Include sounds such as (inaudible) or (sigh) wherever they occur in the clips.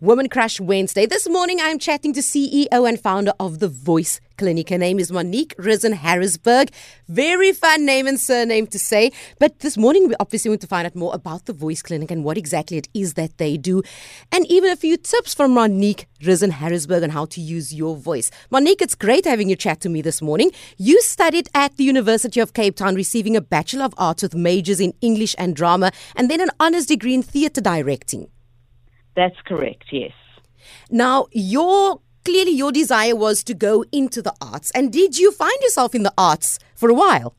Woman Crush Wednesday. This morning I'm chatting to CEO and founder of The Voice Clinic. Her name is Monique Rissen Harrisberg. Very fun name and surname to say. But this morning we obviously want to find out more about The Voice Clinic and what exactly it is that they do. And even a few tips from Monique Rissen Harrisberg on how to use your voice. Monique, it's great having you chat to me this morning. You studied at the University of Cape Town, receiving a Bachelor of Arts with majors in English and drama, and then an honours degree in theatre directing. That's correct, yes. Now, your clearly your desire was to go into the arts, and did you find yourself in the arts for a while?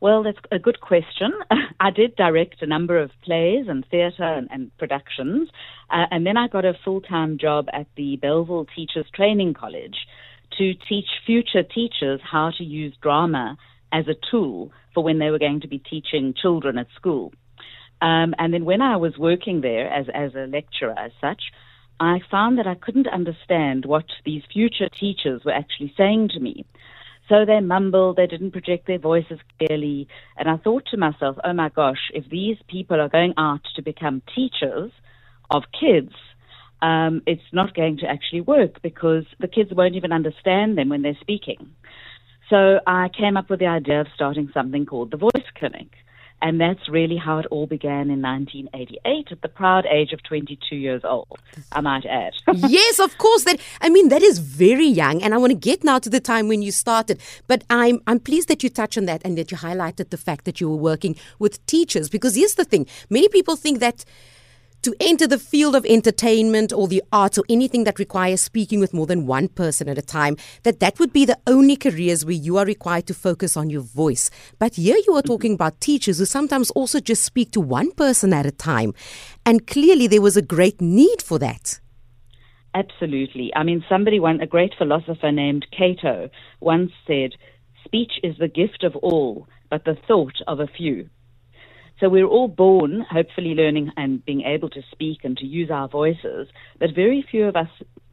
Well, that's a good question. (laughs) I did direct a number of plays and theatre and, and, productions, uh, and then I got a full time job at the Bellville Teachers Training College to teach future teachers how to use drama as a tool for when they were going to be teaching children at school. Um, and then when I was working there as, as a lecturer as such, I found that I couldn't understand what these future teachers were actually saying to me. So they mumbled, they didn't project their voices clearly. And I thought to myself, oh my gosh, if these people are going out to become teachers of kids, um, it's not going to actually work because the kids won't even understand them when they're speaking. So I came up with the idea of starting something called the Voice Clinic. And that's really how it all began in 1988 at the proud age of 22 years old, I might add. (laughs) yes, of course. That I mean, that is very young. And I want to get now to the time when you started. But I'm, I'm pleased that you touch on that and that you highlighted the fact that you were working with teachers. Because here's the thing many people think that to enter the field of entertainment or the arts or anything that requires speaking with more than one person at a time, that that would be the only careers where you are required to focus on your voice. But here you are mm-hmm. talking about teachers who sometimes also just speak to one person at a time. And clearly there was a great need for that. Absolutely. I mean, somebody, one, a great philosopher named Cato, once said, Speech is the gift of all, but the thought of a few. So we're all born, hopefully, learning and being able to speak and to use our voices, but very few of us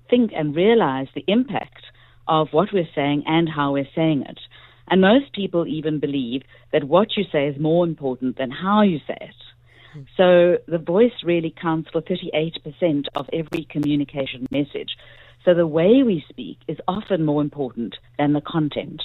think and realize the impact of what we're saying and how we're saying it. And most people even believe that what you say is more important than how you say it. So the voice really counts for 38% of every communication message. So the way we speak is often more important than the content.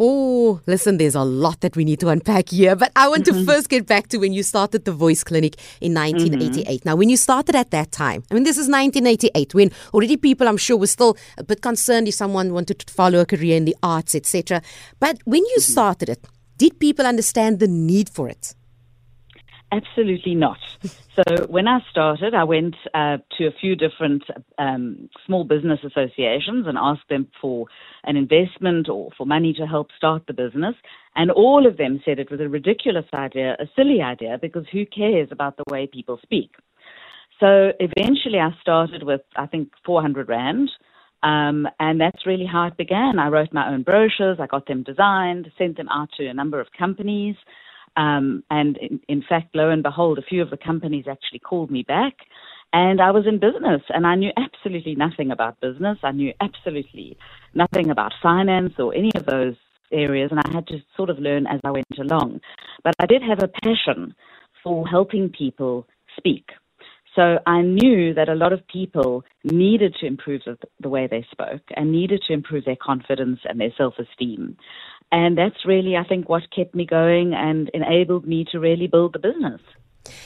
Oh, listen, there's a lot that we need to unpack here, but I want mm-hmm. to first get back to when you started the Voice Clinic in 1988. Mm-hmm. Now, when you started at that time, I mean, this is 1988 when already people, I'm sure, were still a bit concerned if someone wanted to follow a career in the arts, etc. But when you mm-hmm. started it, did people understand the need for it? Absolutely not. So when I started, I went uh, to a few different um, small business associations and asked them for an investment or for money to help start the business. And all of them said it was a ridiculous idea, a silly idea, because who cares about the way people speak? So eventually I started with, I think, 400 Rand. Um, and that's really how it began. I wrote my own brochures, I got them designed, sent them out to a number of companies. Um, and in, in fact, lo and behold, a few of the companies actually called me back. And I was in business and I knew absolutely nothing about business. I knew absolutely nothing about finance or any of those areas. And I had to sort of learn as I went along. But I did have a passion for helping people speak. So I knew that a lot of people needed to improve the, the way they spoke and needed to improve their confidence and their self esteem. And that's really, I think, what kept me going and enabled me to really build the business.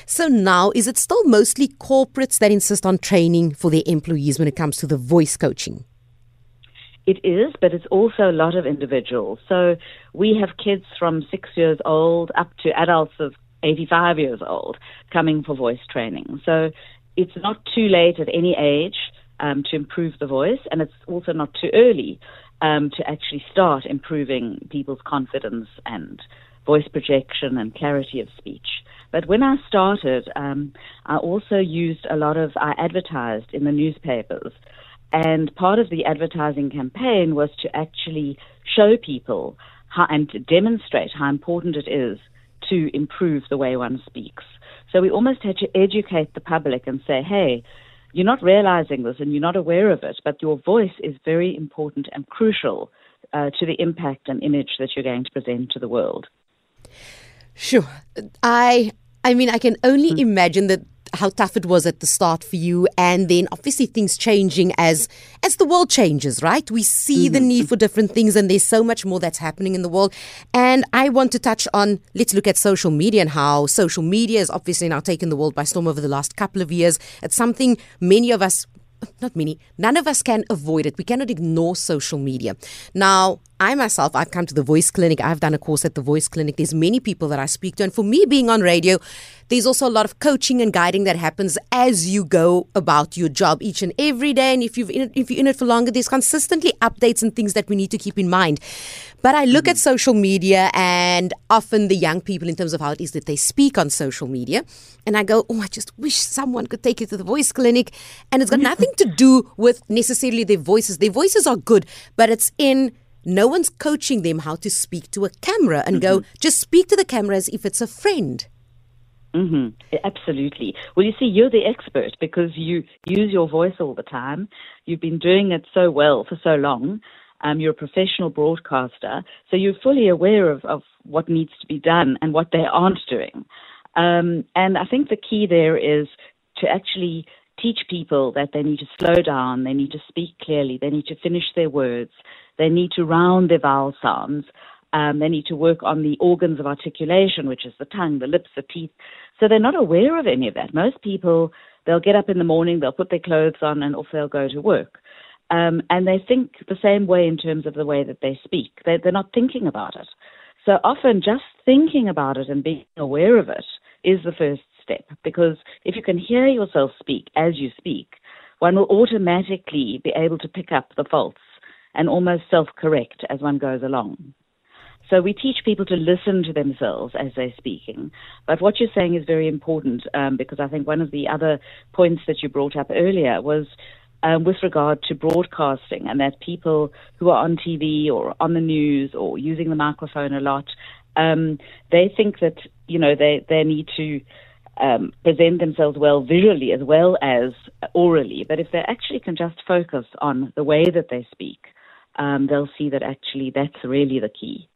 So now, is it still mostly corporates that insist on training for their employees when it comes to the voice coaching? It is, but it's also a lot of individuals. So we have kids from six years old up to adults of 85 years old coming for voice training. So it's not too late at any age um, to improve the voice, and it's also not too early um, to actually start improving people's confidence and voice projection and clarity of speech. But when I started, um, I also used a lot of, I advertised in the newspapers. And part of the advertising campaign was to actually show people how, and to demonstrate how important it is to improve the way one speaks. So we almost had to educate the public and say, hey, you're not realizing this and you're not aware of it, but your voice is very important and crucial uh, to the impact and image that you're going to present to the world. Sure. I I mean I can only mm. imagine that how tough it was at the start for you, and then obviously things changing as as the world changes, right? We see mm-hmm. the need for different things, and there's so much more that's happening in the world. And I want to touch on let's look at social media and how social media has obviously now taken the world by storm over the last couple of years. It's something many of us not many, none of us can avoid it. We cannot ignore social media. Now, I myself, I've come to the Voice Clinic. I've done a course at the Voice Clinic. There's many people that I speak to. And for me, being on radio, there's also a lot of coaching and guiding that happens as you go about your job each and every day. And if, you've in, if you're in it for longer, there's consistently updates and things that we need to keep in mind. But I look mm-hmm. at social media and often the young people in terms of how it is that they speak on social media. And I go, oh, I just wish someone could take you to the Voice Clinic. And it's got nothing to do with necessarily their voices. Their voices are good, but it's in no one's coaching them how to speak to a camera and mm-hmm. go, just speak to the camera as if it's a friend. Mm-hmm. Absolutely. Well, you see, you're the expert because you use your voice all the time. You've been doing it so well for so long. Um, you're a professional broadcaster, so you're fully aware of, of what needs to be done and what they aren't doing. Um, and I think the key there is to actually teach people that they need to slow down, they need to speak clearly, they need to finish their words, they need to round their vowel sounds. Um, they need to work on the organs of articulation, which is the tongue, the lips, the teeth. So they're not aware of any of that. Most people, they'll get up in the morning, they'll put their clothes on, and off they'll go to work. Um, and they think the same way in terms of the way that they speak. They, they're not thinking about it. So often, just thinking about it and being aware of it is the first step. Because if you can hear yourself speak as you speak, one will automatically be able to pick up the faults and almost self correct as one goes along. So we teach people to listen to themselves as they're speaking. But what you're saying is very important um, because I think one of the other points that you brought up earlier was um, with regard to broadcasting and that people who are on TV or on the news or using the microphone a lot, um, they think that, you know, they, they need to um, present themselves well visually as well as orally. But if they actually can just focus on the way that they speak, um, they'll see that actually that's really the key.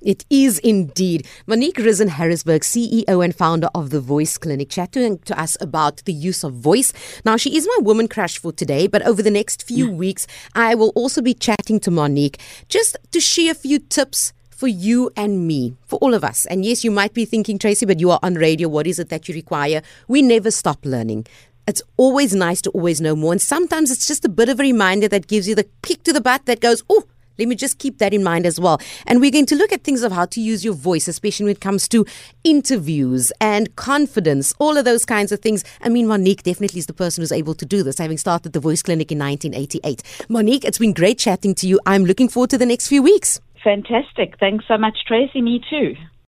It is indeed. Monique Rissen Harrisberg, CEO and founder of the Voice Clinic, chatting to us about the use of voice. Now, she is my woman crush for today, but over the next few weeks, I will also be chatting to Monique just to share a few tips for you and me, for all of us. And yes, you might be thinking, Tracey, but you are on radio. What is it that you require? We never stop learning. It's always nice to always know more. And sometimes it's just a bit of a reminder that gives you the kick to the butt that goes, oh, let me just keep that in mind as well. And we're going to look at things of how to use your voice, especially when it comes to interviews and confidence, all of those kinds of things. I mean, Monique definitely is the person who's able to do this, having started the Voice Clinic in 1988. Monique, it's been great chatting to you. I'm looking forward to the next few weeks. Fantastic. Thanks so much, Tracey. Me too.